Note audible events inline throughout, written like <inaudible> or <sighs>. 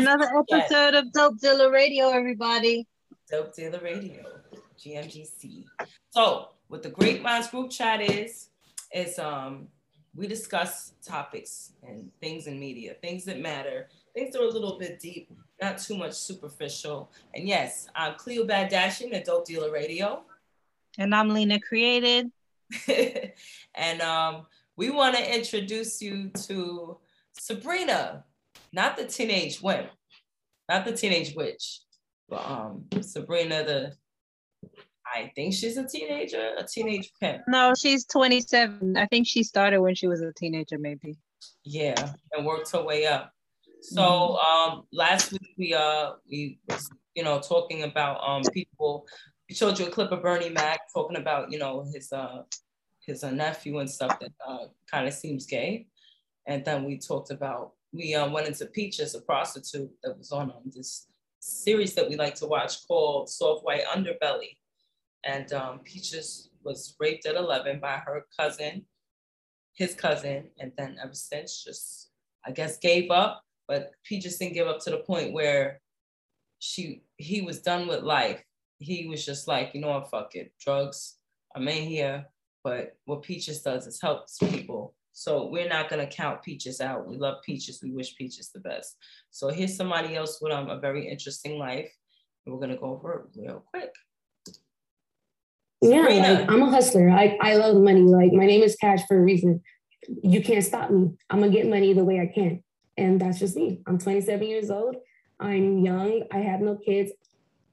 Great minds. It's another episode of Dope Dealer Radio, everybody. Dope Dealer Radio, GMGC. So, what the Great Minds group chat is, is um we discuss topics and things in media, things that matter, things that are a little bit deep, not too much superficial. And yes, I'm Cleo Bad Dashing at Dope Dealer Radio. And I'm Lena Created. <laughs> and um, we want to introduce you to Sabrina, not the teenage wimp, not the teenage witch, but um, Sabrina the I think she's a teenager, a teenage pimp. No, she's 27. I think she started when she was a teenager, maybe. Yeah, and worked her way up. So mm-hmm. um last week we uh we was, you know talking about um people we showed you a clip of Bernie Mac talking about, you know, his uh his uh, nephew and stuff that uh, kind of seems gay. And then we talked about we uh, went into Peaches, a prostitute that was on um, this series that we like to watch called Soft White Underbelly and um, Peaches was raped at 11 by her cousin, his cousin, and then ever since just, I guess, gave up. But Peaches didn't give up to the point where she he was done with life. He was just like, you know what, fuck it, drugs. I'm in here. But what Peaches does is helps people. So we're not gonna count Peaches out. We love Peaches. We wish Peaches the best. So here's somebody else with um, a very interesting life. And we're gonna go over it real quick. Yeah, like I'm a hustler. I, I love money. Like my name is Cash for a reason. You can't stop me. I'm gonna get money the way I can. And that's just me. I'm 27 years old. I'm young. I have no kids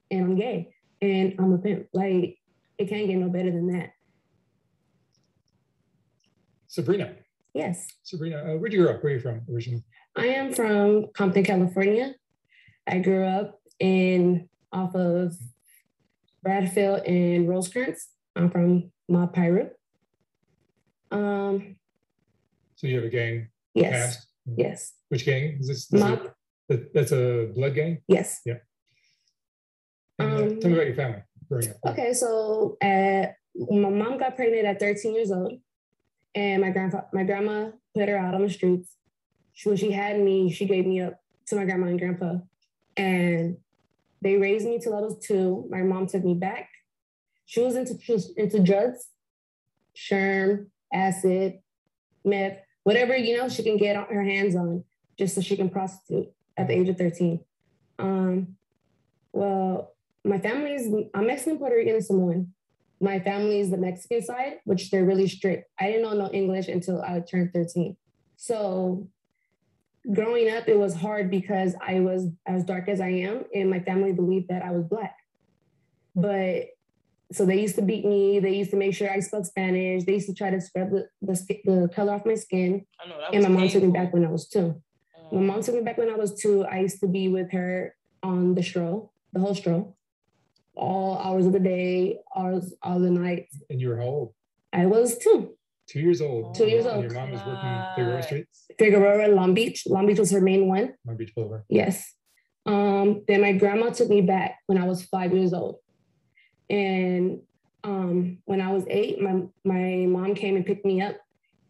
and I'm gay and I'm a pimp. Like it can't get no better than that. Sabrina. Yes. Sabrina, uh, where'd you grow up? Where are you from originally? I am from Compton, California. I grew up in off of Bradfield and Rosecrans. I'm from Mob Piru. Um, so you have a gang? Yes. Past? Yes. Which gang is this? a, that's a blood gang? Yes. Yeah. And, uh, um, tell me about your family growing up. Okay, so at, my mom got pregnant at 13 years old, and my grandpa, my grandma put her out on the streets. She, when she had me, she gave me up to my grandma and grandpa, and they raised me till I was two. My mom took me back. She was into into drugs, sherm, acid, meth, whatever you know she can get her hands on, just so she can prostitute at the age of 13. Um, well, my family is I'm Mexican, Puerto Rican, and Samoan. My family is the Mexican side, which they're really strict. I didn't know no English until I turned 13. So growing up, it was hard because I was as dark as I am, and my family believed that I was black. But so they used to beat me. They used to make sure I spoke Spanish. They used to try to scrub the, the, the color off my skin. I know, that and my mom took me back when I was two. My mom oh. took me back when I was two. I used to be with her on the stroll, the whole stroll, all hours of the day, hours of the night. And you were how old? I was two. Two years old. Two years old. your mom was working Figueroa Street? Figueroa, Long Beach. Long Beach was her main one. Long Beach Boulevard. Yes. Um, then my grandma took me back when I was five years old. And um, when I was eight, my, my mom came and picked me up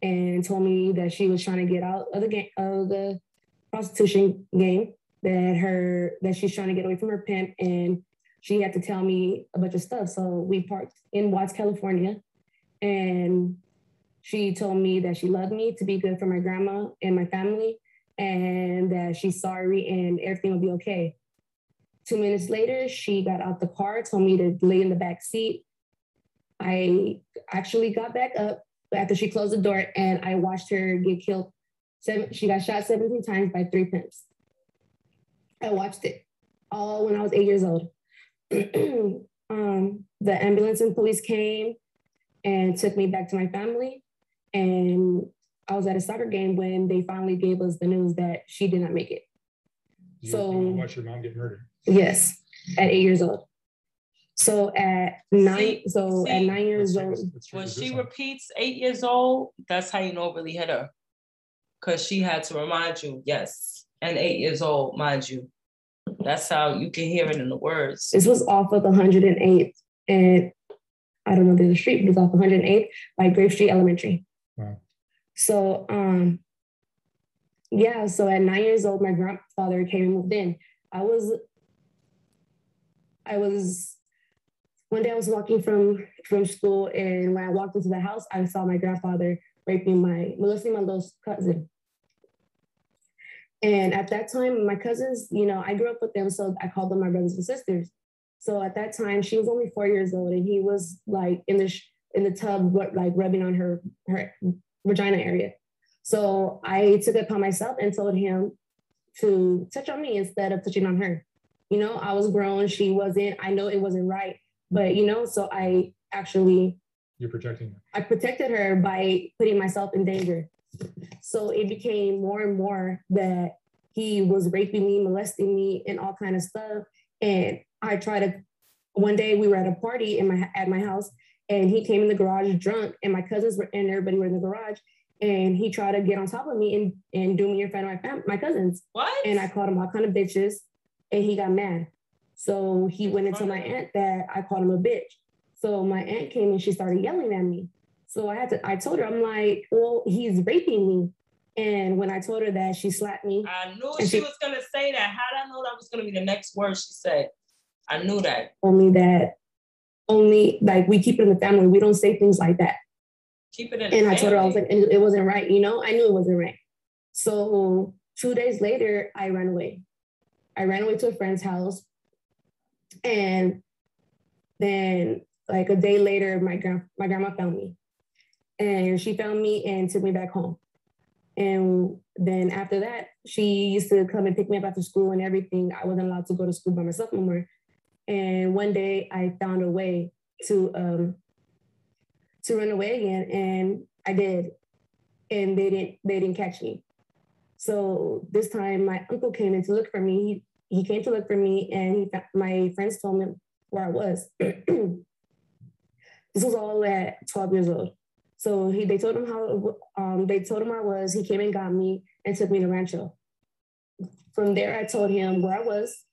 and told me that she was trying to get out of the game of the prostitution game, that her that she's trying to get away from her pimp and she had to tell me a bunch of stuff. So we parked in Watts, California, and she told me that she loved me to be good for my grandma and my family, and that she's sorry and everything will be okay. Two minutes later, she got out the car, told me to lay in the back seat. I actually got back up after she closed the door and I watched her get killed. Seven, she got shot 17 times by three pimps. I watched it all when I was eight years old. <clears throat> um, the ambulance and police came and took me back to my family. And I was at a soccer game when they finally gave us the news that she did not make it. You so watch your mom get murdered. Yes, at eight years old. So at nine, see, so see, at nine years old, when she repeats eight years old, that's how you know it really hit her, because she had to remind you, yes, and eight years old, mind you. That's how you can hear it in the words. This was off of the 108th, and I don't know the street, but it was off 108th by Grape Street Elementary. Wow. So um yeah, so at nine years old, my grandfather came and moved in. I was, I was, one day I was walking from from school, and when I walked into the house, I saw my grandfather raping my molesting my little cousin. And at that time, my cousins, you know, I grew up with them, so I called them my brothers and sisters. So at that time, she was only four years old, and he was like in the sh- in the tub, like rubbing on her her vagina area. So I took it upon myself and told him to touch on me instead of touching on her. You know, I was grown, she wasn't. I know it wasn't right, but you know, so I actually you're protecting her. I protected her by putting myself in danger. So it became more and more that he was raping me, molesting me, and all kind of stuff. And I tried to. One day we were at a party in my at my house, and he came in the garage drunk, and my cousins were and everybody were in the garage, and he tried to get on top of me and and do me in front of my fam- my cousins. What? And I called him all kind of bitches, and he got mad. So he went into my aunt that I called him a bitch. So my aunt came and she started yelling at me. So I had to, I told her, I'm like, well, he's raping me. And when I told her that, she slapped me. I knew she, she, was gonna say that. How did I know that was gonna be the next word she said? I knew that. Only that, only like we keep it in the family. We don't say things like that. Keep it in. And I told her I was like, it wasn't right. You know, I knew it wasn't right. So two days later, I ran away. I ran away to a friend's house, and then like a day later, my grand my grandma found me, and she found me and took me back home. And then after that, she used to come and pick me up after school and everything. I wasn't allowed to go to school by myself anymore. And one day, I found a way to um, to run away again, and I did. And they didn't they didn't catch me. So this time, my uncle came in to look for me. He he came to look for me, and he my friends told me where I was. <clears throat> This was all at 12 years old. So he, they told him how, um, they told him I was. He came and got me and took me to Rancho. From there, I told him where I was,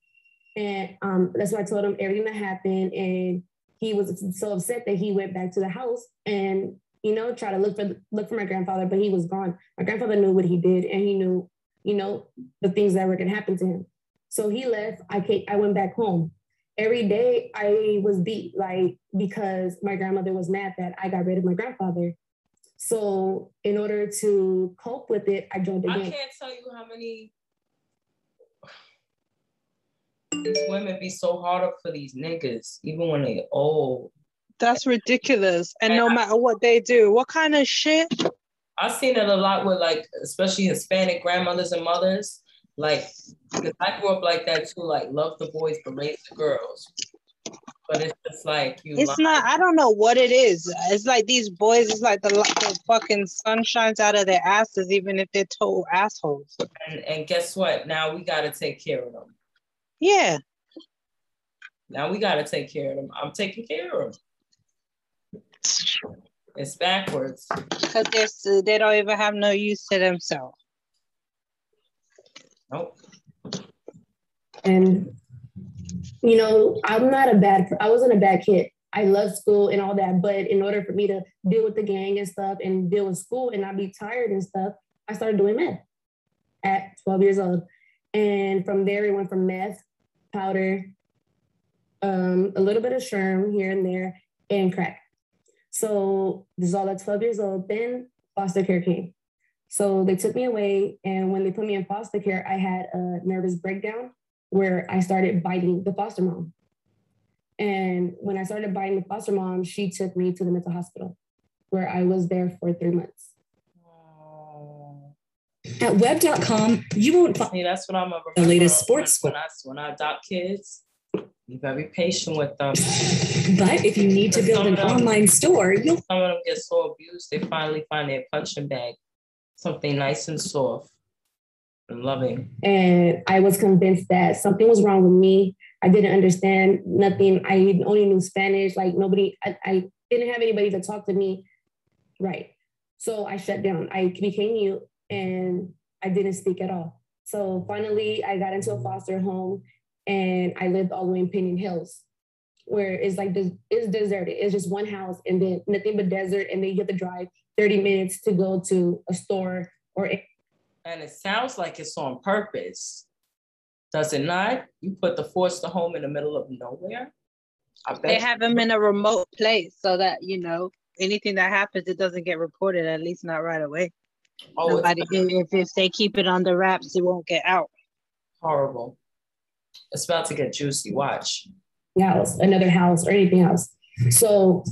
and um, that's why I told him everything that happened. And he was so upset that he went back to the house and you know try to look for look for my grandfather, but he was gone. My grandfather knew what he did, and he knew you know the things that were gonna happen to him. So he left. I came, I went back home every day I was beat, like because my grandmother was mad that I got rid of my grandfather. So in order to cope with it, I joined the I can't tell you how many these women be so hard up for these niggas, even when they old. That's ridiculous. And, and no I, matter what they do, what kind of shit? I've seen it a lot with like, especially Hispanic grandmothers and mothers like, because I grew up like that too, like love the boys but raise the girls. But it's just like you. It's not. I don't know what it is. It's like these boys. It's like the, the fucking sun shines out of their asses, even if they're total assholes. And and guess what? Now we got to take care of them. Yeah. Now we got to take care of them. I'm taking care of them. It's backwards. Because they they don't even have no use to themselves. Nope. And you know, I'm not a bad. I wasn't a bad kid. I love school and all that, but in order for me to deal with the gang and stuff and deal with school and not be tired and stuff, I started doing meth at 12 years old. And from there, it went from meth, powder, um, a little bit of sherm here and there, and crack. So this is all at 12 years old. Then foster care came. So they took me away. And when they put me in foster care, I had a nervous breakdown where I started biting the foster mom. And when I started biting the foster mom, she took me to the mental hospital where I was there for three months. At web.com, you won't find See, that's what I'm the latest sports when, when, I, when I adopt kids. Be very patient with them. but if you need to build an them, online store, you'll some of them get so abused they finally find their punching bag something nice and soft and loving. And I was convinced that something was wrong with me. I didn't understand nothing. I only knew Spanish. Like nobody, I, I didn't have anybody to talk to me. Right. So I shut down. I became mute and I didn't speak at all. So finally, I got into a foster home and I lived all the way in Pinon Hills, where it's like it's deserted. It's just one house and then nothing but desert, and then you have to drive 30 minutes to go to a store or And it sounds like it's on purpose. Does it not? You put the foster home in the middle of nowhere. They have them in a remote place so that you know anything that happens, it doesn't get reported. At least not right away. Oh, Nobody, if if they keep it under wraps, it won't get out. Horrible. It's about to get juicy. Watch. House, another house, or anything else. So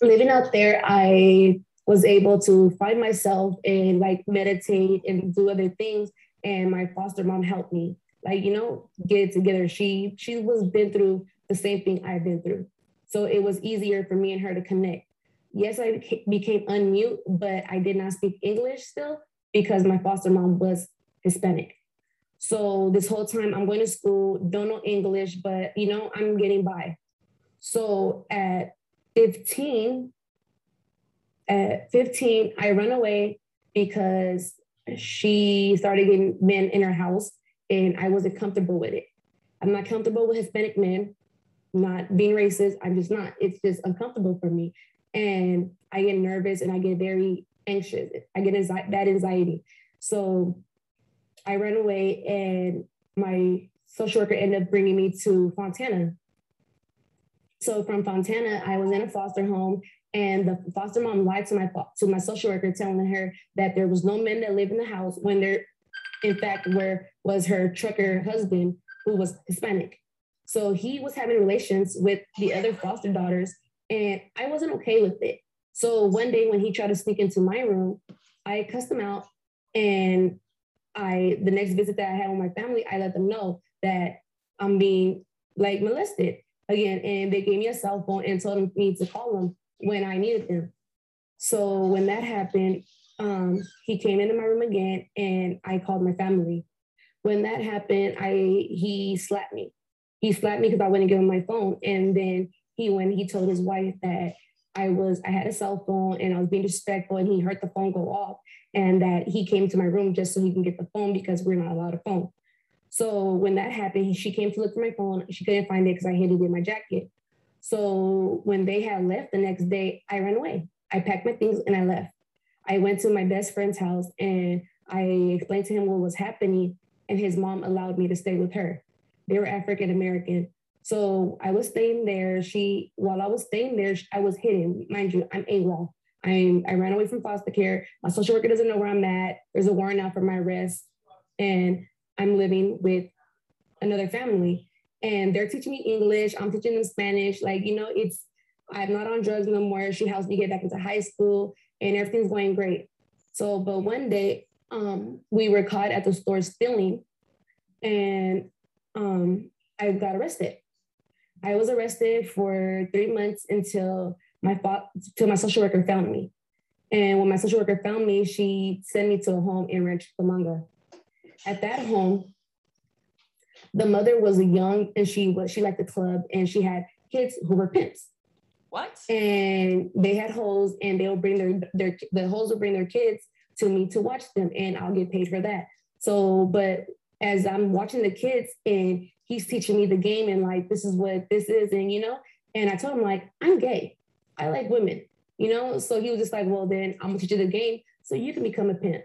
living out there, I was able to find myself and like meditate and do other things. And my foster mom helped me, like you know, get it together. She she was been through the same thing I've been through, so it was easier for me and her to connect. Yes, I became unmute, but I did not speak English still because my foster mom was Hispanic. So this whole time I'm going to school, don't know English, but you know, I'm getting by. So at 15, at 15, I run away because she started getting men in her house and I wasn't comfortable with it. I'm not comfortable with Hispanic men, not being racist. I'm just not. It's just uncomfortable for me. And I get nervous and I get very anxious. I get bad anxiety. So I ran away and my social worker ended up bringing me to Fontana. So from Fontana, I was in a foster home and the foster mom lied to my to my social worker, telling her that there was no men that live in the house when there, in fact, where was her trucker husband who was Hispanic. So he was having relations with the other foster daughters, and I wasn't okay with it. So one day when he tried to sneak into my room, I cussed him out, and I the next visit that I had with my family, I let them know that I'm being like molested again, and they gave me a cell phone and told me to call them when I needed them. So when that happened, um, he came into my room again and I called my family. When that happened, I he slapped me. He slapped me because I wouldn't give him my phone. And then he went, he told his wife that I was, I had a cell phone and I was being disrespectful and he heard the phone go off and that he came to my room just so he can get the phone because we're not allowed a phone. So when that happened, she came to look for my phone. She couldn't find it because I hid it in my jacket. So when they had left the next day, I ran away. I packed my things and I left. I went to my best friend's house and I explained to him what was happening, and his mom allowed me to stay with her. They were African American. So I was staying there. She, while I was staying there, I was hidden. Mind you, I'm AWOL. I'm, I ran away from foster care. My social worker doesn't know where I'm at. There's a warrant out for my arrest. And I'm living with another family and they're teaching me English. I'm teaching them Spanish. Like, you know, it's, I'm not on drugs no more. She helps me get back into high school and everything's going great. So, but one day um, we were caught at the store stealing and um, I got arrested. I was arrested for three months until my fa- my social worker found me. And when my social worker found me, she sent me to a home in Rancho Cucamonga. At that home, the mother was young and she was she liked the club and she had kids who were pimps. What? And they had holes and they'll bring their their the holes will bring their kids to me to watch them and I'll get paid for that. So, but as I'm watching the kids and he's teaching me the game and like this is what this is and you know, and I told him like I'm gay. I like women, you know. So he was just like, well then I'm gonna teach you the game so you can become a pimp.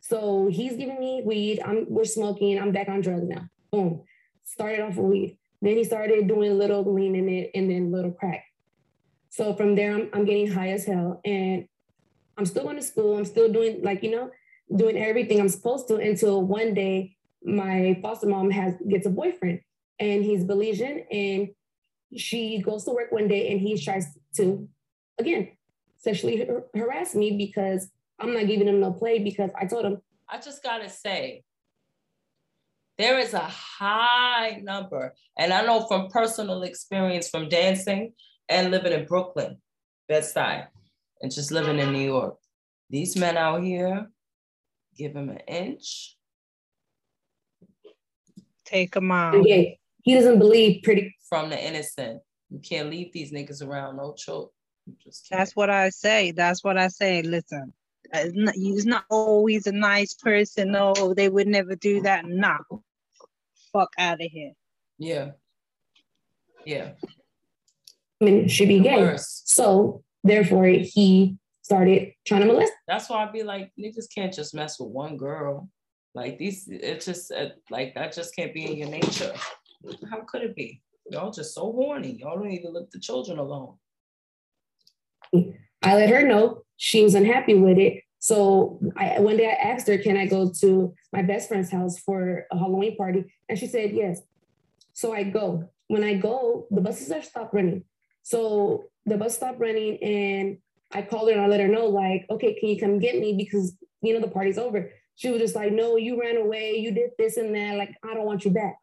So he's giving me weed. I'm we're smoking. I'm back on drugs now. Boom. Started off with weed. Then he started doing a little lean in it and then a little crack. So from there, I'm, I'm getting high as hell. And I'm still going to school. I'm still doing like, you know, doing everything I'm supposed to until one day my foster mom has gets a boyfriend and he's Belizean and she goes to work one day and he tries to, again, sexually harass me because I'm not giving him no play because I told him. I just gotta say, there is a high number, and I know from personal experience from dancing and living in Brooklyn, Bed-Stuy, and just living in New York. These men out here, give him an inch. Take him out. Okay. He doesn't believe pretty. From the innocent. You can't leave these niggas around, no choke. That's what I say. That's what I say. Listen, uh, he's not always a nice person. No, they would never do that. Nah, fuck out of here. Yeah. Yeah. I mean, should be gay. So therefore, he started trying to molest. That's why I'd be like, niggas can't just mess with one girl. Like these, it's just uh, like that just can't be in your nature. How could it be? Y'all just so horny. Y'all don't even let the children alone. I let her know she was unhappy with it. So I, one day I asked her, can I go to my best friend's house for a Halloween party? And she said, yes. So I go. When I go, the buses are stopped running. So the bus stopped running and I called her and I let her know, like, okay, can you come get me? Because, you know, the party's over. She was just like, no, you ran away. You did this and that. Like, I don't want you back.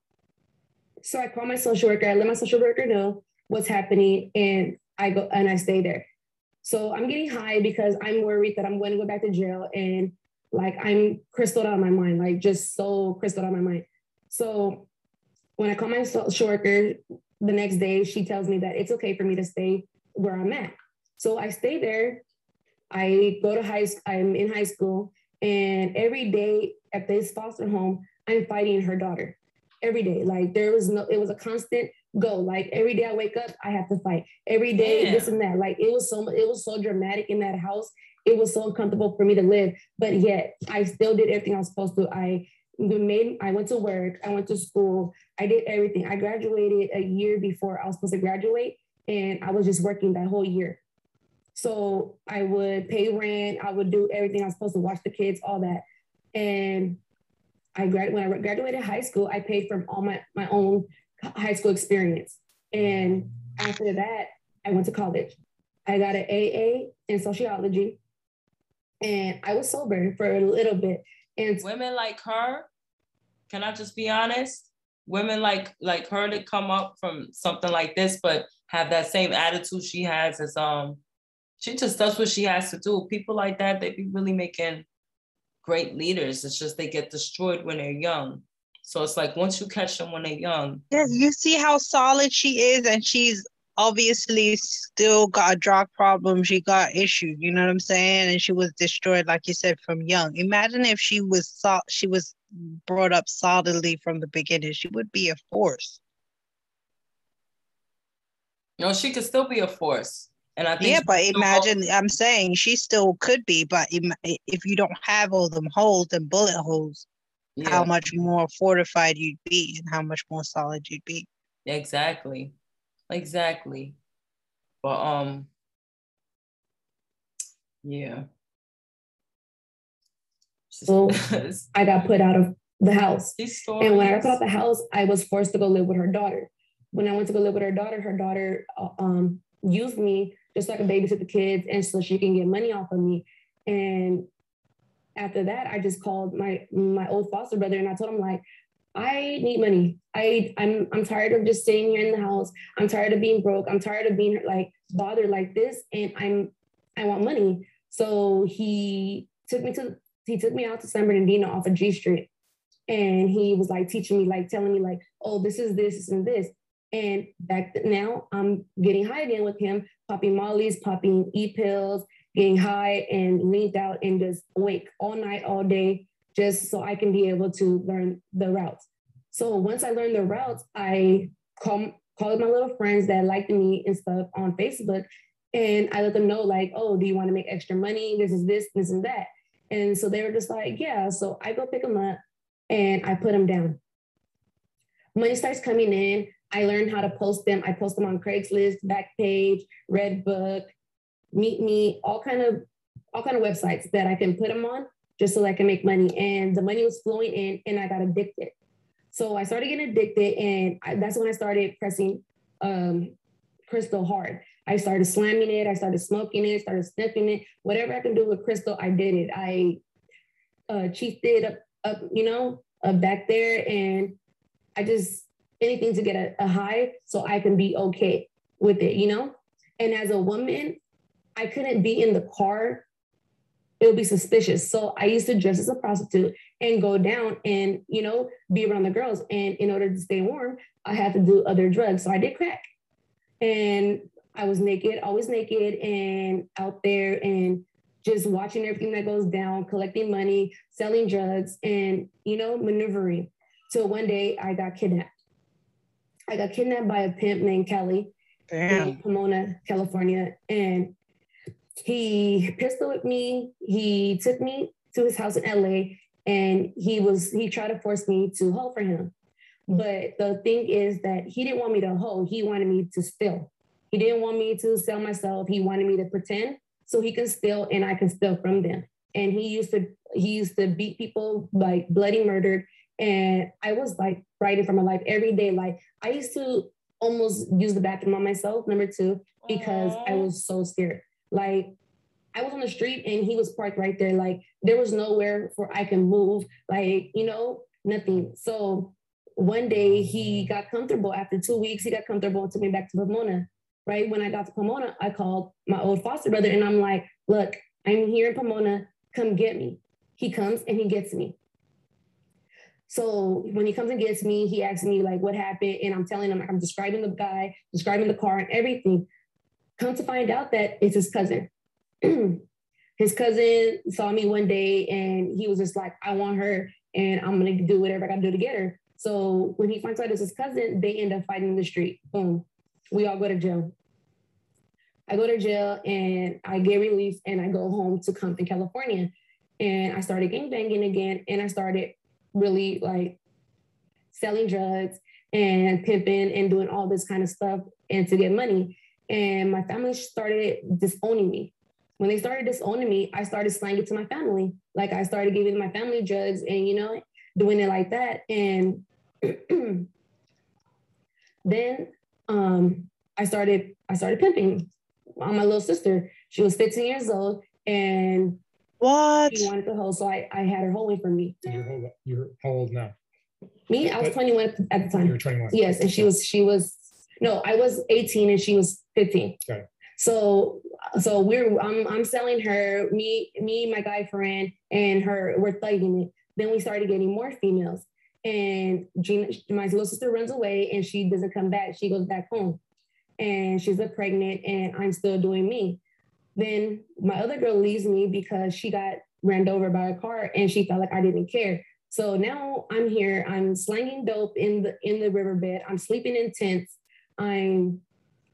So I call my social worker. I let my social worker know what's happening. And I go and I stay there. So I'm getting high because I'm worried that I'm going to go back to jail and like I'm crystal out of my mind, like just so crystal out of my mind. So when I call my social worker the next day, she tells me that it's okay for me to stay where I'm at. So I stay there. I go to high school, I'm in high school, and every day at this foster home, I'm fighting her daughter. Every day. Like there was no, it was a constant go. Like every day I wake up, I have to fight. Every day, this and that. Like it was so it was so dramatic in that house. It was so uncomfortable for me to live. But yet I still did everything I was supposed to. I made I went to work, I went to school, I did everything. I graduated a year before I was supposed to graduate, and I was just working that whole year. So I would pay rent, I would do everything I was supposed to watch the kids, all that. And I grad when I graduated high school, I paid from all my, my own high school experience. And after that, I went to college. I got an AA in sociology, and I was sober for a little bit. And women like her, can I just be honest? Women like like her to come up from something like this, but have that same attitude she has as um, she just does what she has to do. People like that, they be really making great leaders. It's just they get destroyed when they're young. So it's like once you catch them when they're young. Yeah, you see how solid she is, and she's obviously still got a drug problem. She got issues, you know what I'm saying? And she was destroyed, like you said, from young. Imagine if she was so- she was brought up solidly from the beginning. She would be a force. No, she could still be a force. And I think yeah, but imagine I'm saying she still could be, but if you don't have all them holes and bullet holes, yeah. how much more fortified you'd be and how much more solid you'd be. Exactly. Exactly. But um yeah. So <laughs> I got put out of the house. And when I got out of the house, I was forced to go live with her daughter. When I went to go live with her daughter, her daughter uh, um, used me just like a babysit the kids and so she can get money off of me. And after that, I just called my my old foster brother and I told him like, I need money. I I'm I'm tired of just staying here in the house. I'm tired of being broke. I'm tired of being like bothered like this, and I'm I want money. So he took me to he took me out to San Bernardino off of G Street, and he was like teaching me like telling me like, oh, this is this, this and this. And back now, I'm getting high again with him, popping mollies, popping e pills, getting high and leaned out and just awake all night, all day, just so I can be able to learn the routes. So once I learned the routes, I call, called my little friends that liked me and stuff on Facebook. And I let them know, like, oh, do you want to make extra money? This is this, this and that. And so they were just like, yeah. So I go pick them up and I put them down. Money starts coming in. I learned how to post them. I post them on Craigslist, Backpage, Redbook, Meet Me, all kind of all kind of websites that I can put them on just so I can make money. And the money was flowing in, and I got addicted. So I started getting addicted, and I, that's when I started pressing um, crystal hard. I started slamming it. I started smoking it. Started sniffing it. Whatever I can do with crystal, I did it. I uh, it up, up, you know, back there, and I just anything to get a, a high so I can be okay with it, you know. And as a woman, I couldn't be in the car. It would be suspicious. So I used to dress as a prostitute and go down and, you know, be around the girls. And in order to stay warm, I had to do other drugs. So I did crack. And I was naked, always naked and out there and just watching everything that goes down, collecting money, selling drugs, and, you know, maneuvering. So one day I got kidnapped. I got kidnapped by a pimp named Kelly Damn. in Pomona, California. And he pistol with me. He took me to his house in LA and he was he tried to force me to hold for him. Hmm. But the thing is that he didn't want me to hold, he wanted me to steal. He didn't want me to sell myself. He wanted me to pretend so he can steal and I can steal from them. And he used to he used to beat people like bloody murdered. And I was like fighting for my life every day. Like I used to almost use the bathroom on myself, number two, because Aww. I was so scared. Like I was on the street and he was parked right there. Like there was nowhere for I can move. Like, you know, nothing. So one day he got comfortable. After two weeks, he got comfortable and took me back to Pomona. Right. When I got to Pomona, I called my old foster brother and I'm like, look, I'm here in Pomona. Come get me. He comes and he gets me. So when he comes and gets me, he asks me like what happened, and I'm telling him I'm describing the guy, describing the car and everything. Come to find out that it's his cousin. <clears throat> his cousin saw me one day and he was just like, I want her and I'm gonna do whatever I gotta do to get her. So when he finds out it's his cousin, they end up fighting in the street. Boom. We all go to jail. I go to jail and I get released and I go home to Compton, California. And I started gang banging again and I started really like selling drugs and pimping and doing all this kind of stuff and to get money. And my family started disowning me. When they started disowning me, I started slanging it to my family. Like I started giving my family drugs and, you know, doing it like that. And <clears throat> then um, I started, I started pimping on my little sister. She was 15 years old and what? She wanted to hold, so I, I had her holding for me. You're, you're how old now? Me, I was 21 at the time. You were 21. Yes, and she was she was no, I was 18 and she was 15. Okay. So so we're I'm I'm selling her, me, me, my guy friend, and her, we're thugging it. Then we started getting more females. And Gina, my little sister runs away and she doesn't come back. She goes back home. And she's a pregnant and I'm still doing me. Then my other girl leaves me because she got ran over by a car and she felt like I didn't care. So now I'm here. I'm slanging dope in the in the riverbed. I'm sleeping in tents. I'm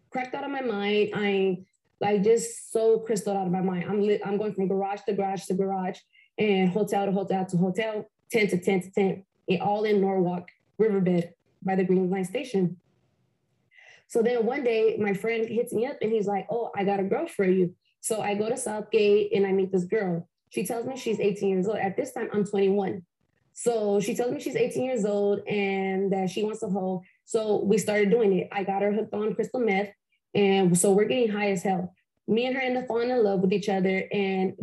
cracked out of my mind. I'm like just so crystal out of my mind. I'm li- I'm going from garage to garage to garage and hotel to hotel to hotel, tent to tent to tent, all in Norwalk riverbed by the Green Line station. So then one day my friend hits me up and he's like, "Oh, I got a girl for you." So I go to Southgate and I meet this girl. She tells me she's 18 years old. At this time, I'm 21. So she tells me she's 18 years old and that she wants to hold. So we started doing it. I got her hooked on crystal meth. And so we're getting high as hell. Me and her end up falling in love with each other. And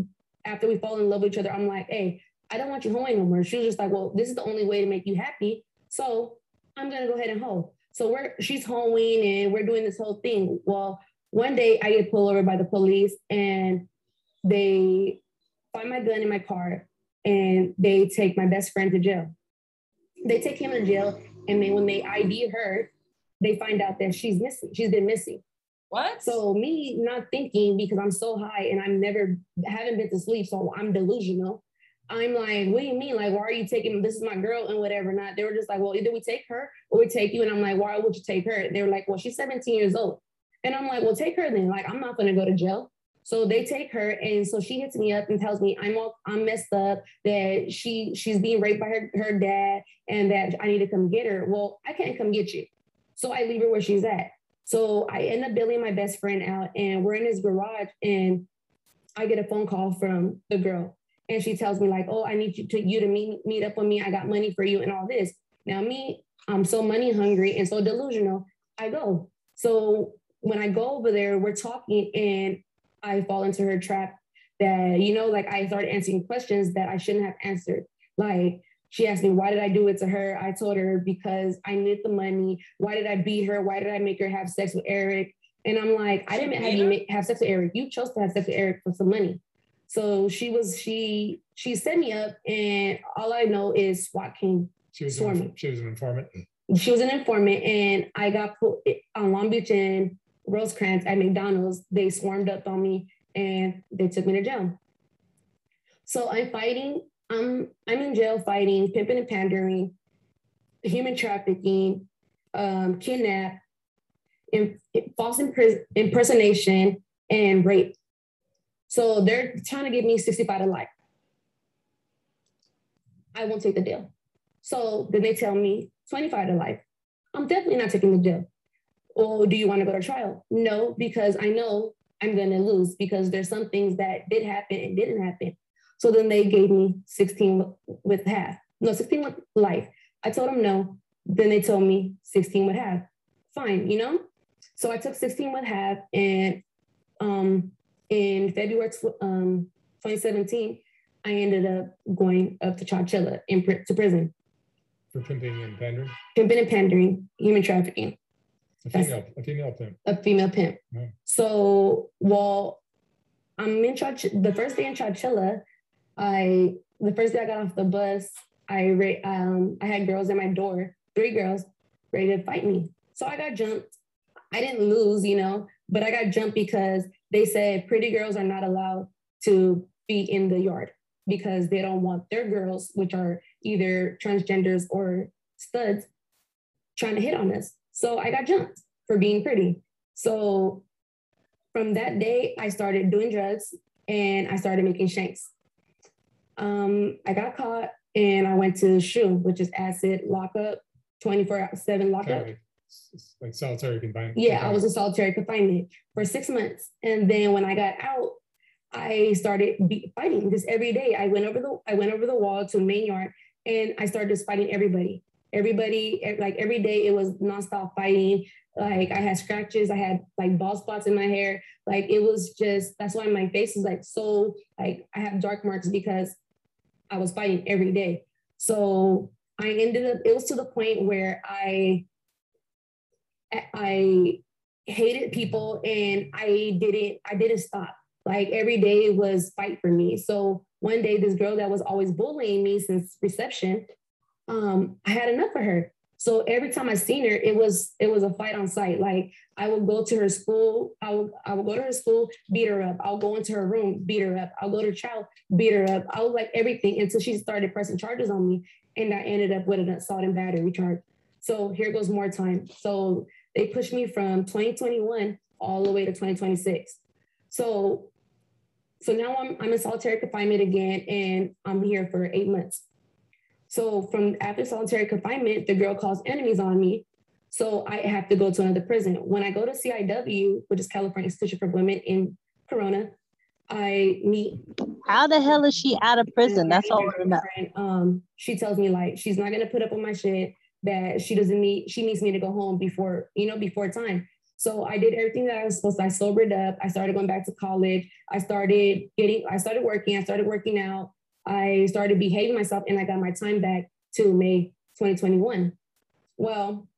after we fall in love with each other, I'm like, hey, I don't want you hoeing no more. She was just like, well, this is the only way to make you happy. So I'm gonna go ahead and hoe. So we're she's hoeing and we're doing this whole thing. Well, one day I get pulled over by the police and they find my gun in my car and they take my best friend to jail. They take him to jail and then when they ID her, they find out that she's missing. She's been missing. What? So me not thinking because I'm so high and I'm never haven't been to sleep, so I'm delusional. I'm like, what do you mean? Like, why are you taking this is my girl and whatever? Not they were just like, well, either we take her or we take you. And I'm like, why would you take her? They were like, well, she's 17 years old. And I'm like, well, take her then. Like, I'm not gonna go to jail. So they take her, and so she hits me up and tells me I'm all, I'm messed up, that she she's being raped by her, her dad, and that I need to come get her. Well, I can't come get you. So I leave her where she's at. So I end up billing my best friend out, and we're in his garage, and I get a phone call from the girl, and she tells me like, "Oh, I need you to you to meet meet up with me. I got money for you and all this." Now me, I'm so money hungry and so delusional. I go. So when I go over there, we're talking and I fall into her trap that, you know, like I started answering questions that I shouldn't have answered. Like she asked me, why did I do it to her? I told her because I needed the money. Why did I beat her? Why did I make her have sex with Eric? And I'm like, I didn't have you make, have sex with Eric. You chose to have sex with Eric for some money. So she was, she, she set me up and all I know is SWAT came. She was, an, she was an informant. She was an informant and I got put eh, on Long Beach and Rosecrans at McDonald's, they swarmed up on me and they took me to jail. So I'm fighting, I'm, I'm in jail fighting, pimping and pandering, human trafficking, um, kidnap, in, false impersonation, and rape. So they're trying to give me 65 to life. I won't take the deal. So then they tell me 25 to life. I'm definitely not taking the deal. Or do you want to go to trial? No, because I know I'm going to lose because there's some things that did happen and didn't happen. So then they gave me 16 with half. No, 16 with life. I told them no. Then they told me 16 with half. Fine, you know? So I took 16 with half and um, in February um, 2017, I ended up going up to Chowchilla in to prison. For pimping and pandering? Pimping and pandering, human trafficking. A female, a female pimp. A female pimp. Yeah. So while I'm in Chowchilla, the first day in Chowchilla, I the first day I got off the bus, I um I had girls at my door, three girls ready to fight me. So I got jumped. I didn't lose, you know, but I got jumped because they said pretty girls are not allowed to be in the yard because they don't want their girls, which are either transgenders or studs, trying to hit on us. So I got jumped for being pretty. So from that day, I started doing drugs and I started making shanks. Um, I got caught and I went to SHU, which is ad seg lockup, 24 7 lockup. like solitary confinement. Yeah, I was in solitary confinement for six months. And then when I got out, I started fighting just every day. I went over the I went over the wall to the main yard and I started just fighting everybody. Everybody, eh, like every day, it was nonstop fighting. Like I had scratches, I had like bald spots in my hair. Like it was just that's why my face is like so like I have dark marks because I was fighting every day. So I ended up, it was to the point where I eh, I hated people and I didn't, I didn't stop. Like every day was fight for me. So one day, this girl that was always bullying me since reception, um, I had enough of her. So every time I seen her, it was it was a fight on sight. Like I would go to her school, I would I would go to her school, beat her up. I'll go into her room, beat her up. I'll go to child, beat her up. I was like everything until she started pressing charges on me, and I ended up with an assault and battery charge. So here goes more time. So they pushed me from 2021 all the way to 2026. So so now I'm I'm in solitary confinement again, and I'm here for eight months. So from after solitary confinement, the girl calls enemies on me. So I have to go to another prison. When I go to CIW, which is California Institution for Women in Corona, I meet. How the hell is she out of prison? That's all I know. Um, she tells me like she's not gonna put up with my shit. That she doesn't need. She needs me to go home before you know before time. So I did everything that I was supposed to. I sobered up. I started going back to college. I started getting. I started working. I started working out. I started behaving myself and I got my time back to May 2021. Well,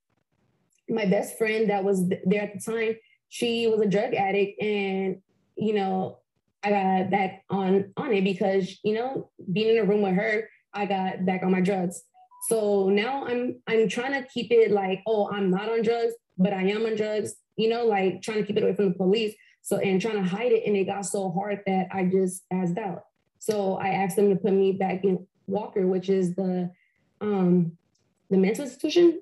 my best friend that was there at the time, she was a drug addict and you know, I got back on on it because, you know, being in a room with her, I got back on my drugs. So now I'm I'm trying to keep it like, oh, I'm not on drugs, but I am on drugs, you know, like trying to keep it away from the police. So and trying to hide it. And it got so hard that I just asked out. So I asked them to put me back in Walker, which is the um, the mental institution.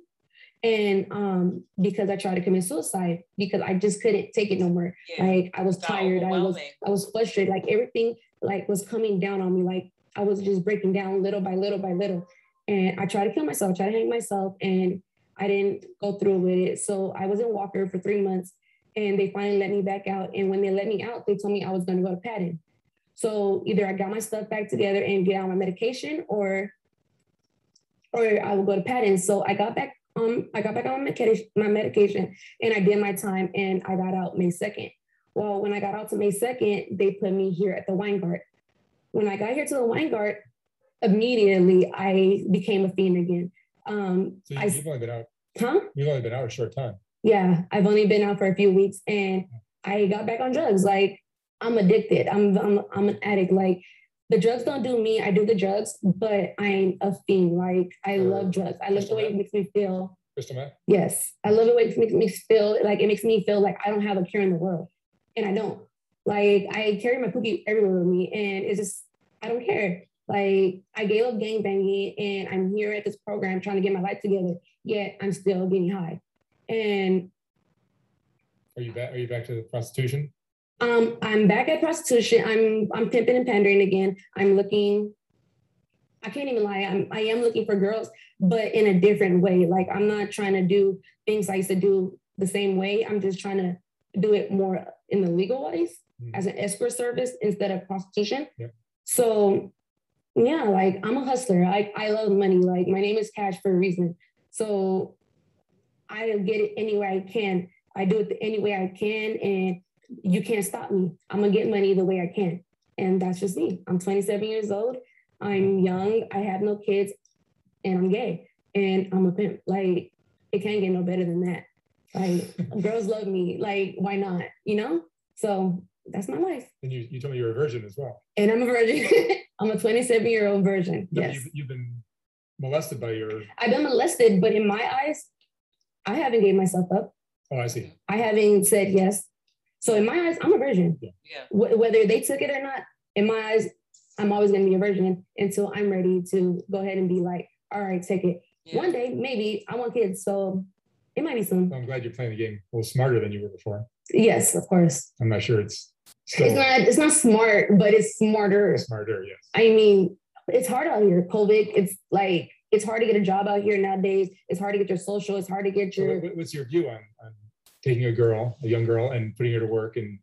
And um, because I tried to commit suicide because I just couldn't take it no more. Yeah. Like I was tired. I was I was frustrated. Like everything like was coming down on me. Like I was just breaking down little by little by little. And I tried to kill myself, tried to hang myself, and I didn't go through with it. So I was in Walker for three months and they finally let me back out. And when they let me out, they told me I was gonna go to Patton. So either I got my stuff back together and get on my medication or or I will go to Patton. So I got back um I got back on my medication, my medication and I did my time and I got out May 2nd. Well, when I got out to May 2nd, they put me here at the Weingart. When I got here to the Weingart, immediately I became a fiend again. Um, so you, have only been out. Huh? You've only been out a short time. Yeah, I've only been out for a few weeks, and I got back on drugs. Like I'm addicted. I'm I'm I'm an addict. Like the drugs don't do me. I do the drugs, but I'm a fiend. Like I love drugs. I love the way it makes me feel. Yes, I love the way it makes me feel. Like it makes me feel like I don't have a cure in the world, and I don't. Like I carry my cookie everywhere with me, and it's just I don't care. Like I gave up gang banging, and I'm here at this program trying to get my life together. Yet I'm still getting high. And are you back? Are you back to the prostitution? Um, I'm back at prostitution. I'm I'm pimping and pandering again. I'm looking. I can't even lie. I'm I am looking for girls, but in a different way. Like I'm not trying to do things I used to do the same way. I'm just trying to do it more in the legal ways Mm. as an escort service instead of prostitution. Yeah. So yeah, like I'm a hustler. I, I love money. Like my name is Cash for a reason. So I get it any way I can. I do it any way I can, and you can't stop me. I'm gonna get money the way I can. And that's just me. I'm 27 years old. I'm young. I have no kids, and I'm gay. And I'm a pimp. Like it can't get no better than that. Like <laughs> girls love me. Like why not? You know. So that's my life. And you, you told me you're a virgin as well. And I'm a virgin. <laughs> I'm a 27 year old virgin. No, Yes. You've, you've been molested by your, I've been molested, but in my eyes, I haven't gave myself up. oh, I see. I haven't said yes. So in my eyes, I'm a virgin. Yeah. Wh- whether they took it or not, in my eyes, I'm always going to be a virgin until I'm ready to go ahead and be like, all right, take it. Yeah. One day, maybe I want kids. So it might be soon. I'm glad you're playing the game a little smarter than you were before. Yes, of course. I'm not sure it's still It's not, it's not smart, but it's smarter. smarter, yes. I mean, it's hard out here. COVID, it's like, it's hard to get a job out here nowadays. It's hard to get your social. It's hard to get So your, what- what's your view on, on taking a girl, a young girl, and putting her to work and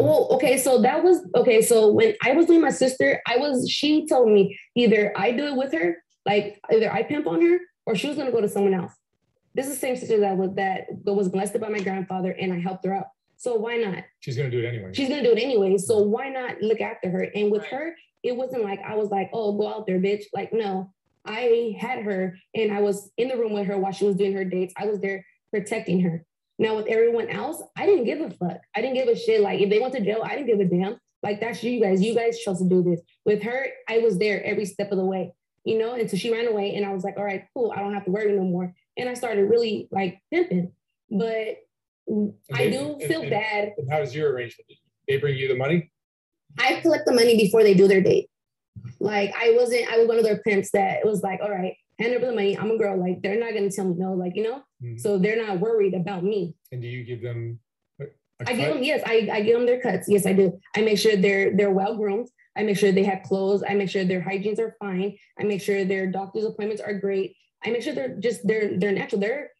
Oh, okay. So that was okay. So when I was with my sister, I was she told me either I do it with her, like either I pimp on her, or she was gonna go to someone else. This is the same sister that was that was molested by my grandfather, and I helped her out. So why not? she's gonna do it anyway. She's gonna do it anyway. So why not look after her? And with her, it wasn't like I was like, oh, go out there, bitch. Like, no, I had her and I was in the room with her while she was doing her dates. I was there protecting her. Now with everyone else, I didn't give a fuck. I didn't give a shit. Like if they went to jail, I didn't give a damn. Like that's you guys. You guys chose to do this. With her, I was there every step of the way, you know, And so she ran away. And I was like, all right, cool. I don't have to worry no more. And I started really like pimping. But I they- do and- feel and- bad And how does your arrangement? They bring you the money? I collect the money before they do their date. Like I wasn't, I was one of their pimps that was like, all right, hand over the money. I'm a girl. Like they're not gonna tell me no, like, you know, Mhm. so they're not worried about me. And do you give them? I give them, yes, I, I give them their cuts. Yes, I do. I make sure they're they're well groomed. I make sure they have clothes. I make sure their hygienes are fine. I make sure their doctor's appointments are great. I make sure they're just they're they're natural. They're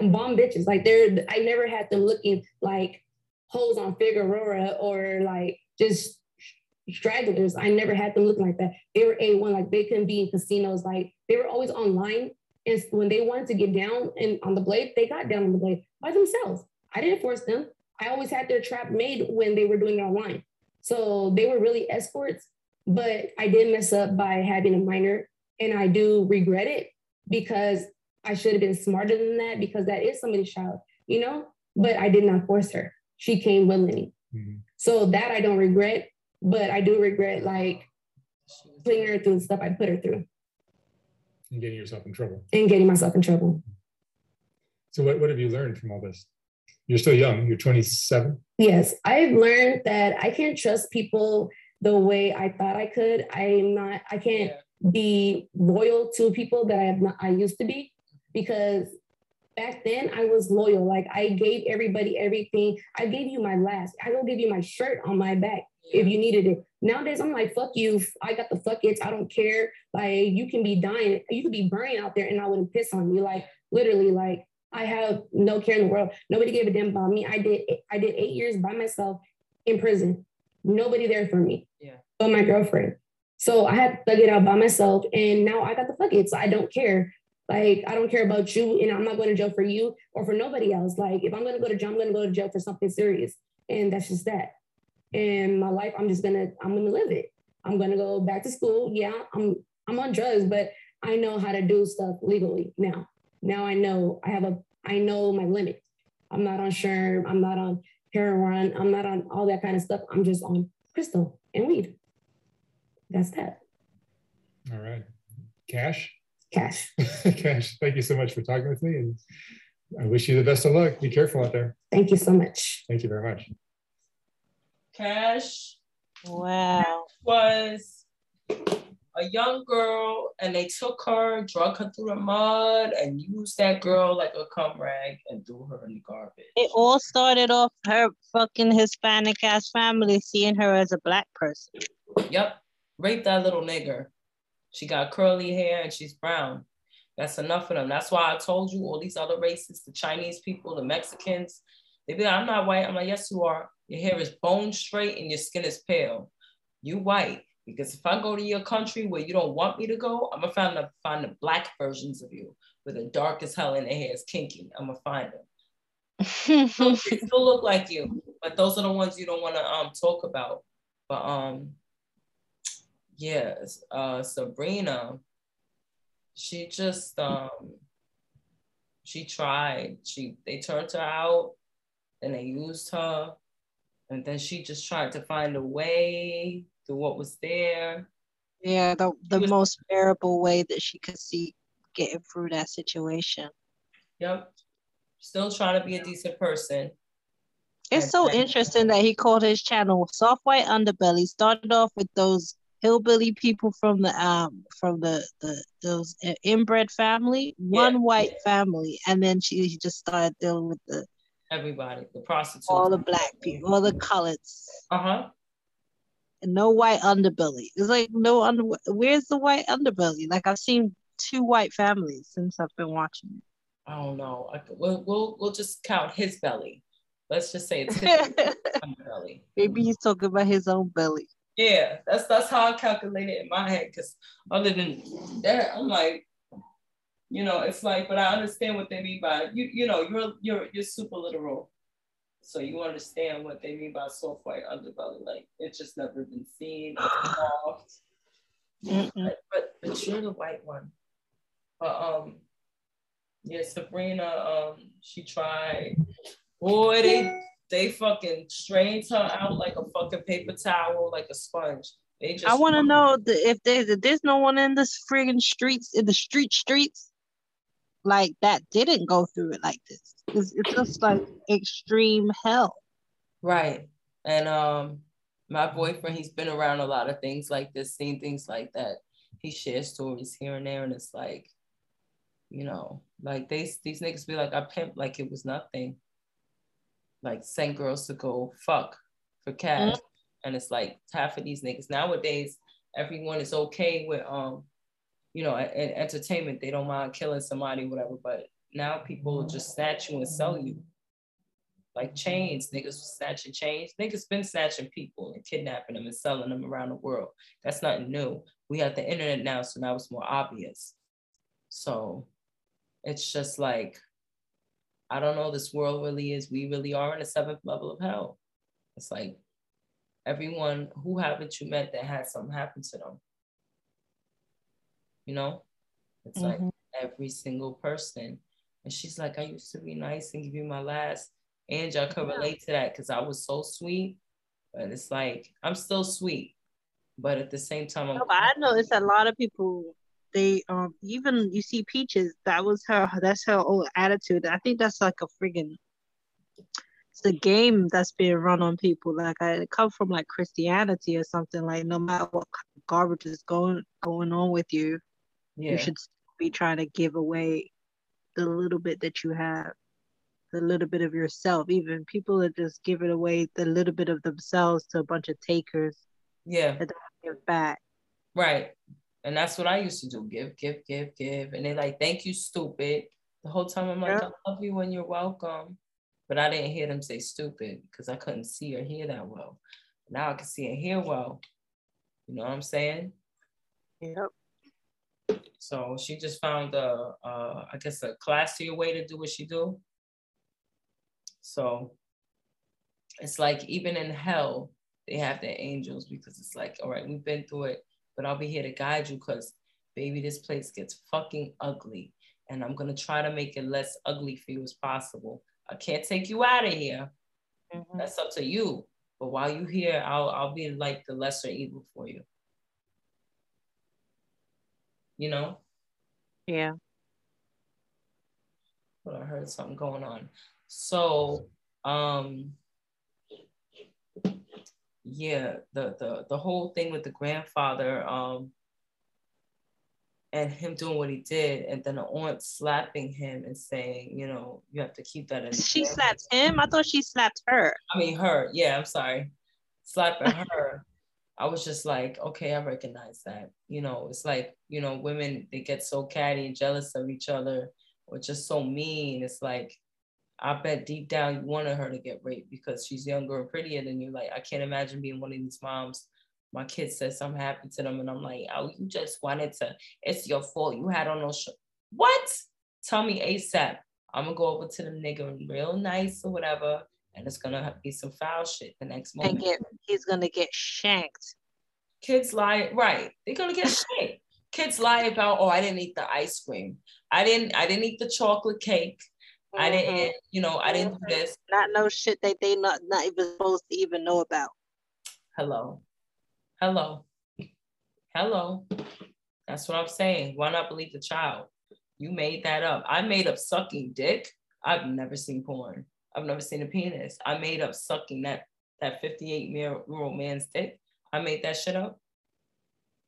bomb bitches. Like they're I never had them looking like holes on Figueroa or like just stragglers. I never had them looking like that. They were A1, like they couldn't be in casinos. Like they were always online. And when they wanted to get down and on the blade, they got down on the blade by themselves. I didn't force them. I always had their trap made when they were doing it online. So they were really escorts, but I did mess up by having a minor and I do regret it because I should have been smarter than that because that is somebody's child, you know? But I did not force her. She came willingly. Mhm. So that I don't regret, but I do regret like putting her through the stuff I put her through And getting yourself in trouble. and getting myself in trouble. So what, what have you learned from all this? You're still young. You're 27. Yes, I've learned that I can't trust people the way I thought I could. I'm not, I can't be loyal to people that I have not, I used to be because back then I was loyal. Like I gave everybody everything. I gave you my last. I will give you my shirt on my back if you needed it. Nowadays I'm like, fuck you. I got the fuck it's. I don't care. Like you can be dying. You could be burning out there and I wouldn't piss on you. Like literally, like I have no care in the world. Nobody gave a damn about me. I did I did eight years by myself in prison. Nobody there for me. Yeah. But my girlfriend. So I had to thug it out by myself. And now I got the fuck it. So I don't care. Like I don't care about you and I'm not going to jail for you or for nobody else. Like if I'm gonna go to jail, I'm gonna go to jail for something serious. And that's just that. And my life, I'm just gonna, I'm gonna live it. I'm gonna go back to school. Yeah, I'm I'm on drugs, but I know how to do stuff legally now. Now I know I have a I know my limit. I'm not on sherm, I'm not on heroin, I'm not on all that kind of stuff. I'm just on crystal and weed. That's that. All right. Cash? Cash. <laughs> Cash, thank you so much for talking with me. And I wish you the best of luck. Be careful out there. Thank you so much. Thank you very much. Cash Wow. was a young girl and they took her, drug her through the mud, and used that girl like a cum rag and threw her in the garbage. It all started off her fucking Hispanic ass family seeing her as a black person. Yep. Rape that little nigger. She got curly hair and she's brown. That's enough of them. That's why I told you all these other races, the Chinese people, the Mexicans, they be like, I'm not white. I'm like, yes, you are. Your hair is bone straight and your skin is pale. You white. Because if I go to your country where you don't want me to go, I'm gonna find the find the black versions of you with the dark as hell and their hair is kinky. I'm gonna find them. <laughs> they still look like you, but those are the ones you don't want to um talk about. But um, yes, uh, Sabrina, she just um, she tried. She they turned her out, and they used her, and then she just tried to find a way through what was there. Yeah, the the was- most bearable way that she could see getting through that situation. Yep. Still trying to be a decent person. It's And- so and- interesting that he called his channel Soft White Underbelly. Started off with those hillbilly people from the um from the the those inbred family, one white family, and then she, she just started dealing with the Everybody, the prostitutes. all the black people, all the coloreds, Uh-huh. and no white underbelly. It's like no under. Where's the white underbelly? Like I've seen two white families since I've been watching I don't know. I, we'll, we'll we'll just count his belly. Let's just say it's his <laughs> belly. Maybe he's talking about his own belly. Yeah, that's that's how I calculate it in my head. Because other than that, I'm like, you know, it's like, but I understand what they mean by you. You know, you're you're you're super literal, so you understand what they mean by soft white underbelly. Like it's just never been seen. Soft. <sighs> But, but but you're the white one. But um, yeah, Sabrina. Um, she tried. Boy, they they fucking strained her out like a fucking paper towel, like a sponge. They just I want to know the, if there's if there's no one in this friggin' streets in the street streets like that didn't go through it like this. It's, it's just like extreme hell. Right. And um my boyfriend, he's been around a lot of things like this, seen things like that. He shares stories here and there, and it's like, you know, like they these niggas be like, I pimp like it was nothing. Like send girls to go fuck for cash. And it's like half of these niggas nowadays, everyone is okay with um, you know, in entertainment, they don't mind killing somebody, whatever, but now people just snatch you and sell you like chains. Niggas snatching chains. Niggas been snatching people and kidnapping them and selling them around the world. That's nothing new. We have the internet now, so now it's more obvious. So it's just like, I don't know, this world really is, we really are in the seventh level of hell. It's like everyone, who haven't you met that had something happen to them? You know? It's like Mhm. every single person. And she's like, I used to be nice and give you my last. And y'all could relate to that because I was so sweet. But it's like, I'm still sweet. But at the same time, I'm No, I noticed a lot of people they um even you see Peaches, that was her that's her old attitude. I think that's like a friggin' it's a game that's being run on people. Like I come from like Christianity or something. Like no matter what kind of garbage is going going on with you, yeah. you should be trying to give away the little bit that you have, the little bit of yourself. Even people are just giving away the little bit of themselves to a bunch of takers yeah. that don't give back. Right. And that's what I used to do. Give, give, give, give. And they like, thank you, stupid. The whole time I'm like, Yeah. I love you and you're welcome. But I didn't hear them say stupid because I couldn't see or hear that well. Now I can see and hear well. You know what I'm saying? Yep. So she just found a, uh, I guess, a classier way to do what she do. So it's like even in hell, they have their angels because it's like, all right, we've been through it, but I'll be here to guide you because, baby, this place gets fucking ugly, and I'm gonna try to make it less ugly for you as possible. I can't take you out of here. Mhm. That's up to you. But while you're here, I'll I'll be like the lesser evil for you. You know? Yeah. But I heard something going on. So, um, yeah, the the the whole thing with the grandfather, um, and him doing what he did, and then the aunt slapping him and saying, you know, you have to keep that in. She slapped him. I thought she slapped her. I mean, her. Yeah, I'm sorry, slapping <laughs> her. I was just like, okay, I recognize that. You know, it's like, you know, women they get so catty and jealous of each other, or just so mean. It's like, I bet deep down you wanted her to get raped because she's younger and prettier than you. Like, I can't imagine being one of these moms my kid says something happened to them and I'm like, oh, you just wanted to, it's your fault. You had on shirt. What? Tell me ASAP. I'm gonna go over to the nigga real nice or whatever, and it's gonna be some foul shit the next moment. And get, he's gonna get shanked. Kids lie, right? They're gonna get <laughs> shanked. Kids lie about, oh, I didn't eat the ice cream. I didn't, I didn't eat the chocolate cake. Mm-hmm. I didn't, you know, I didn't do mm-hmm. this. Not no shit that they not not even supposed to even know about. Hello. Hello. Hello. That's what I'm saying. Why not believe the child? You made that up. I made up sucking dick. I've never seen porn. I've never seen a penis. I made up sucking that that 58 year old man's dick. I made that shit up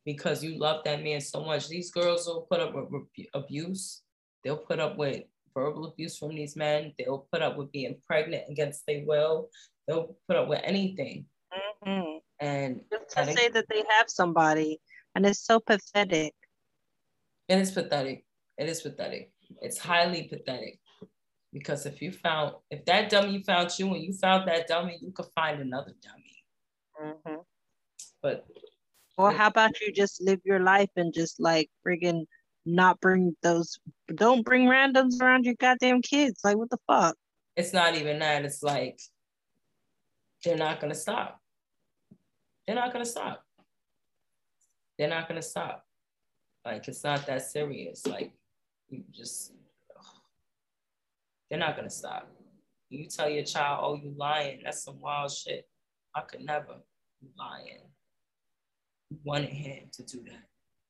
because you love that man so much. These girls will put up with abuse. They'll put up with verbal abuse from these men. They'll put up with being pregnant against their will. They'll put up with anything. Mm-hmm. And just to say that they have somebody, and it's so pathetic. It is pathetic. It is pathetic. It's highly pathetic. Because if you found, if that dummy found you and you found that dummy, you could find another dummy. Mm-hmm. But or how about you just live your life and just like friggin' not bring those don't bring randoms around your goddamn kids. Like what the fuck? It's not even that. It's like they're not gonna stop. They're not gonna stop. They're not gonna stop. Like it's not that serious. Like you just ugh. They're not gonna stop. You tell your child, oh, you lying. That's some wild shit. I could never. You lying. You wanted him to do that.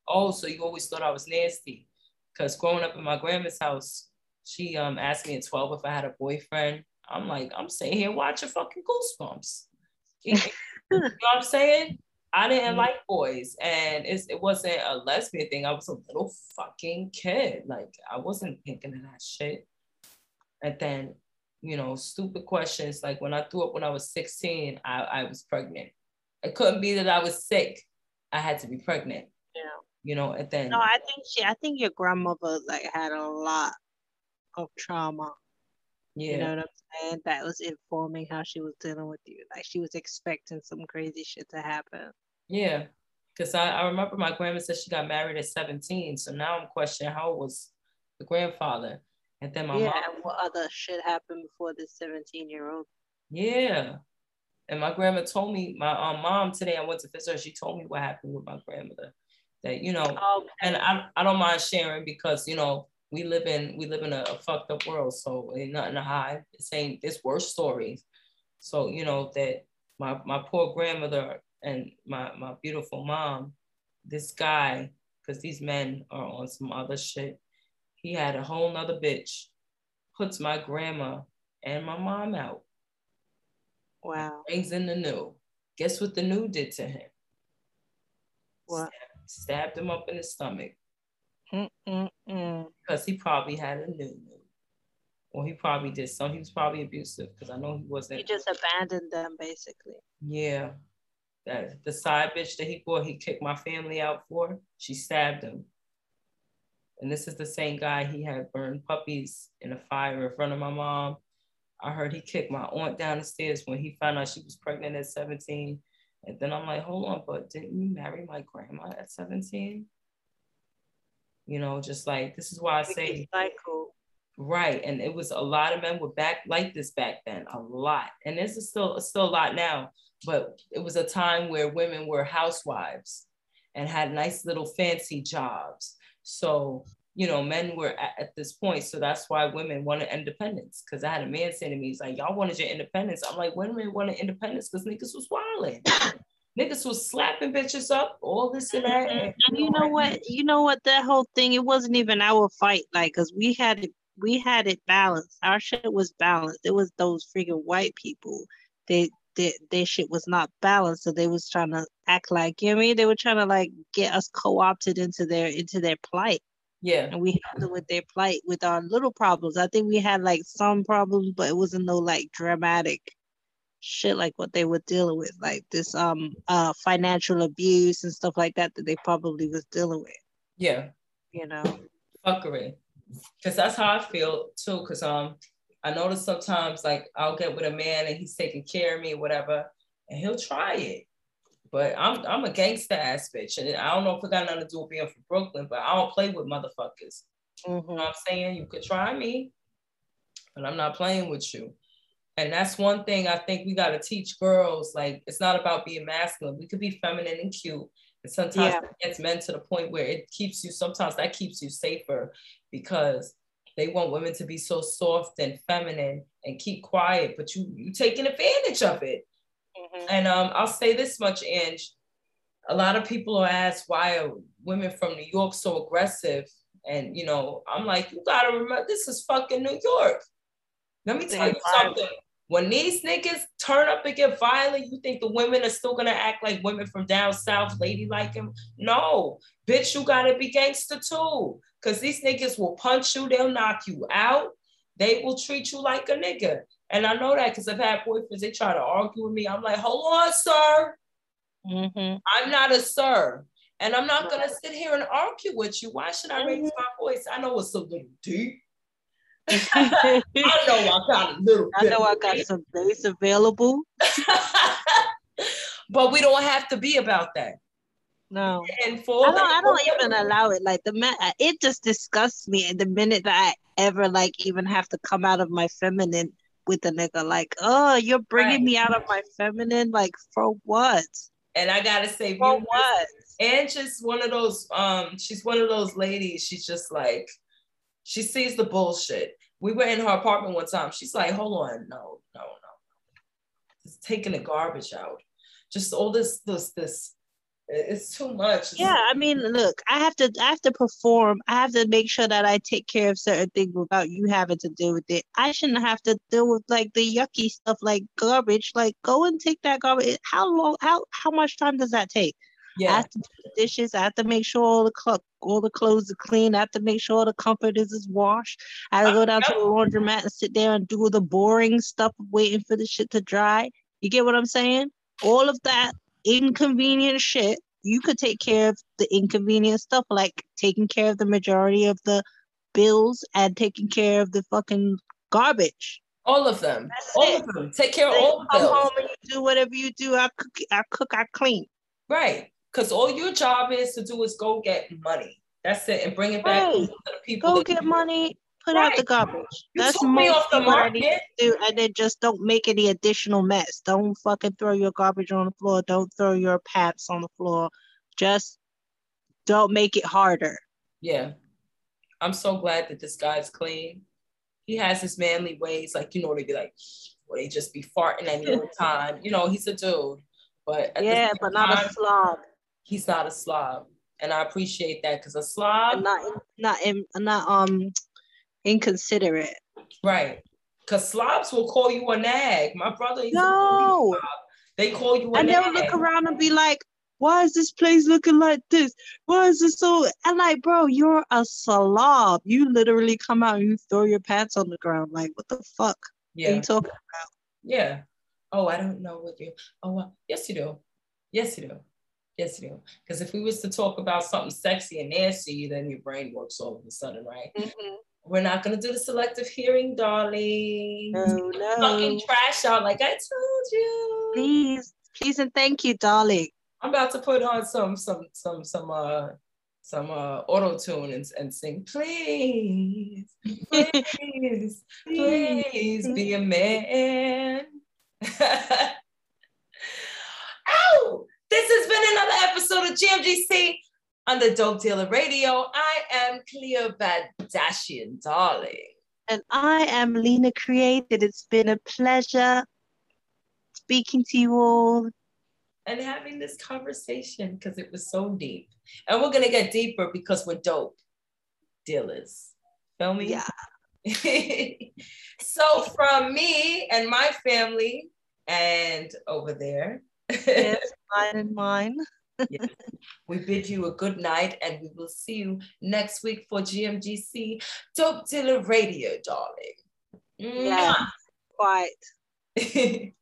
Oh, so you always thought I was nasty. Because growing up in my grandma's house, she um asked me at 12 if I had a boyfriend. I'm like, I'm sitting here watching fucking goosebumps. <laughs> you know what I'm saying? I didn't mm-hmm. like boys, and it wasn't a lesbian thing. I was a little fucking kid. Like I wasn't thinking of that shit. And then, you know, stupid questions like when I threw up when I was 16, I, I was pregnant. It couldn't be that I was sick. I had to be pregnant. Yeah. You know, and then No, I think she I think your grandmother like had a lot of trauma yeah. You know what I'm saying? That was informing how she was dealing with you. Like she was expecting some crazy shit to happen. Yeah. Because I, I remember my grandma said she got married at 17. So now I'm questioning how was the grandfather. And then my yeah, mom. And what other shit happened before this 17 year old? Yeah. And my grandma told me, my um, mom today, I went to visit her, she told me what happened with my grandmother. That, you know, okay. and I, I don't mind sharing because, you know, we live in we live in a, a fucked up world. So ain't nothing to hide. It's ain't it's worse stories. So you know that my my poor grandmother and my my beautiful mom, this guy, because these men are on some other shit. He had a whole nother bitch, puts my grandma and my mom out. Wow. Brings in the new. Guess what the new did to him? What? Stabbed, stabbed him up in the stomach. Mm-mm-mm. Because he probably had a new Or he probably did some. He was probably abusive because I know he wasn't. He just abandoned them basically. Yeah. That the side bitch that he brought, he kicked my family out for. She stabbed him. And this is the same guy he had burned puppies in a fire in front of my mom. I heard he kicked my aunt down the stairs when he found out she was pregnant at 17. And then I'm like, hold on, but didn't you marry my grandma at 17? you know, just like this is why I say cycle. Right. And it was a lot of men were back like this back then, a lot. And this is still still a lot now, but it was a time where women were housewives and had nice little fancy jobs. So, you know, men were at, at this point. So that's why women wanted independence. Cause I had a man saying to me, he's like, Y'all wanted your independence. I'm like, women wanted independence because niggas was wilding niggas was slapping bitches up, all this and that. Mm-hmm. And, and you know what? You know what? That whole thing, it wasn't even our fight, like, cause we had it, we had it balanced. Our shit was balanced. It was those freaking white people that their, their shit was not balanced. So they was trying to act like, you know what I mean? They were trying to like get us co-opted into their into their plight. Yeah. And we handled with their plight with our little problems. I think we had like some problems, but it wasn't no like dramatic shit like what they were dealing with, like this um uh financial abuse and stuff like that that they probably was dealing with, Yeah. you know. fuckery because that's how I feel too. Because um, I notice sometimes like I'll get with a man and he's taking care of me, or whatever, and he'll try it. But I'm I'm a gangster ass bitch, and I don't know if it got nothing to do with being from Brooklyn, but I don't play with motherfuckers. You know mm-hmm. what I'm saying? You could try me, but I'm not playing with you. And that's one thing I think we got to teach girls. Like, it's not about being masculine. We could be feminine and cute. And sometimes Yeah. it gets men to the point where it keeps you, sometimes that keeps you safer because they want women to be so soft and feminine and keep quiet, but you you taking advantage of it. And um, I'll say this much, Ange. A lot of people are asked why are women from New York so aggressive? And you know, I'm like, you gotta remember this is fucking New York. Let me tell you something. When these niggas turn up and get violent, you think the women are still gonna act like women from down south, ladylike them? No, bitch, you gotta be gangster too. Cause these niggas will punch you, they'll knock you out, they will treat you like a nigga. And I know that because I've had boyfriends, they try to argue with me. I'm like, hold on, sir. Mm-hmm. I'm not a sir. And I'm not gonna sit here and argue with you. Why should I raise my voice? I know it's a little deep. I know I got a little I know I got some days available. <laughs> but we don't have to be about that. No. And for I don't. I don't even allow it. Like the man, it just disgusts me. And the minute that I ever like even have to come out of my feminine with a nigga, like, oh, you're bringing Right. me out of my feminine, like for what? And I gotta say, For what? and just one of those um she's one of those ladies she's just like she sees the bullshit we were in her apartment one time she's like hold on no no no just taking the garbage out just all this this this it's too much Yeah, I mean, look, I have to, I have to perform. I have to make sure that I take care of certain things without you having to deal with it. I shouldn't have to deal with like the yucky stuff, like garbage. Like, go and take that garbage. How long? How how much time does that take? I have to do the dishes. I have to make sure all the clo- all the clothes are clean. I have to make sure all the comforters is washed. I have to go down to the laundromat and sit there and do the boring stuff, waiting for the shit to dry. You get what I'm saying? All of that inconvenient shit. You could take care of the inconvenient stuff, like taking care of the majority of the bills and taking care of the fucking garbage. all of them That's all it. of them take care of all you the come home and you do whatever you do. I cook, I cook, I clean. right because all your job is to do is go get money that's it and bring it back Right. to the people Go get money, put out the garbage. You That's me off the mostly what I need market. do. And then just don't make any additional mess. Don't fucking throw your garbage on the floor. Don't throw your pants on the floor. Just don't make it harder. Yeah. I'm so glad that this guy's clean. He has his manly ways, like, you know, they be like, well, they just be farting any other <laughs> time. You know, he's a dude. But at the Yeah, but not time, a slob. He's not a slob. And I appreciate that because a slob, not not in, not um inconsiderate. right. Because slobs will call you a nag. My brother, used to a No. slob. they call you a And nag. they'll look around and be like, why is this place looking like this? Why is it so? And like, bro, you're a slob. You literally come out and you throw your pants on the ground. Like, what the fuck are Yeah. you talking about? Yeah. Oh, I don't know what you. Oh, well, yes, you do. Yes, you do. Yes. Because if we was to talk about something sexy and nasty, then your brain works all of a sudden, right? We're not gonna do the selective hearing, darling. No, Fucking no. trash out, like I told you. Please, please, and thank you, darling. I'm about to put on some, some, some, some, uh, some uh, auto tune and, and sing, please, please, <laughs> please be a man. <laughs> Ow! This has been another episode of GMGC on the Dope Dealer Radio. I am Cleo Badashian, darling. And I am Lena Created. It's been a pleasure speaking to you all. And having this conversation because it was so deep. And we're going to get deeper because we're dope dealers. Feel me? Yeah. <laughs> so, from me and my family and over there. Yes, <laughs> mine and mine. yes. We bid you a good night and we will see you next week for GMGC Dope Dealer Radio, darling. Yeah, quite. <laughs>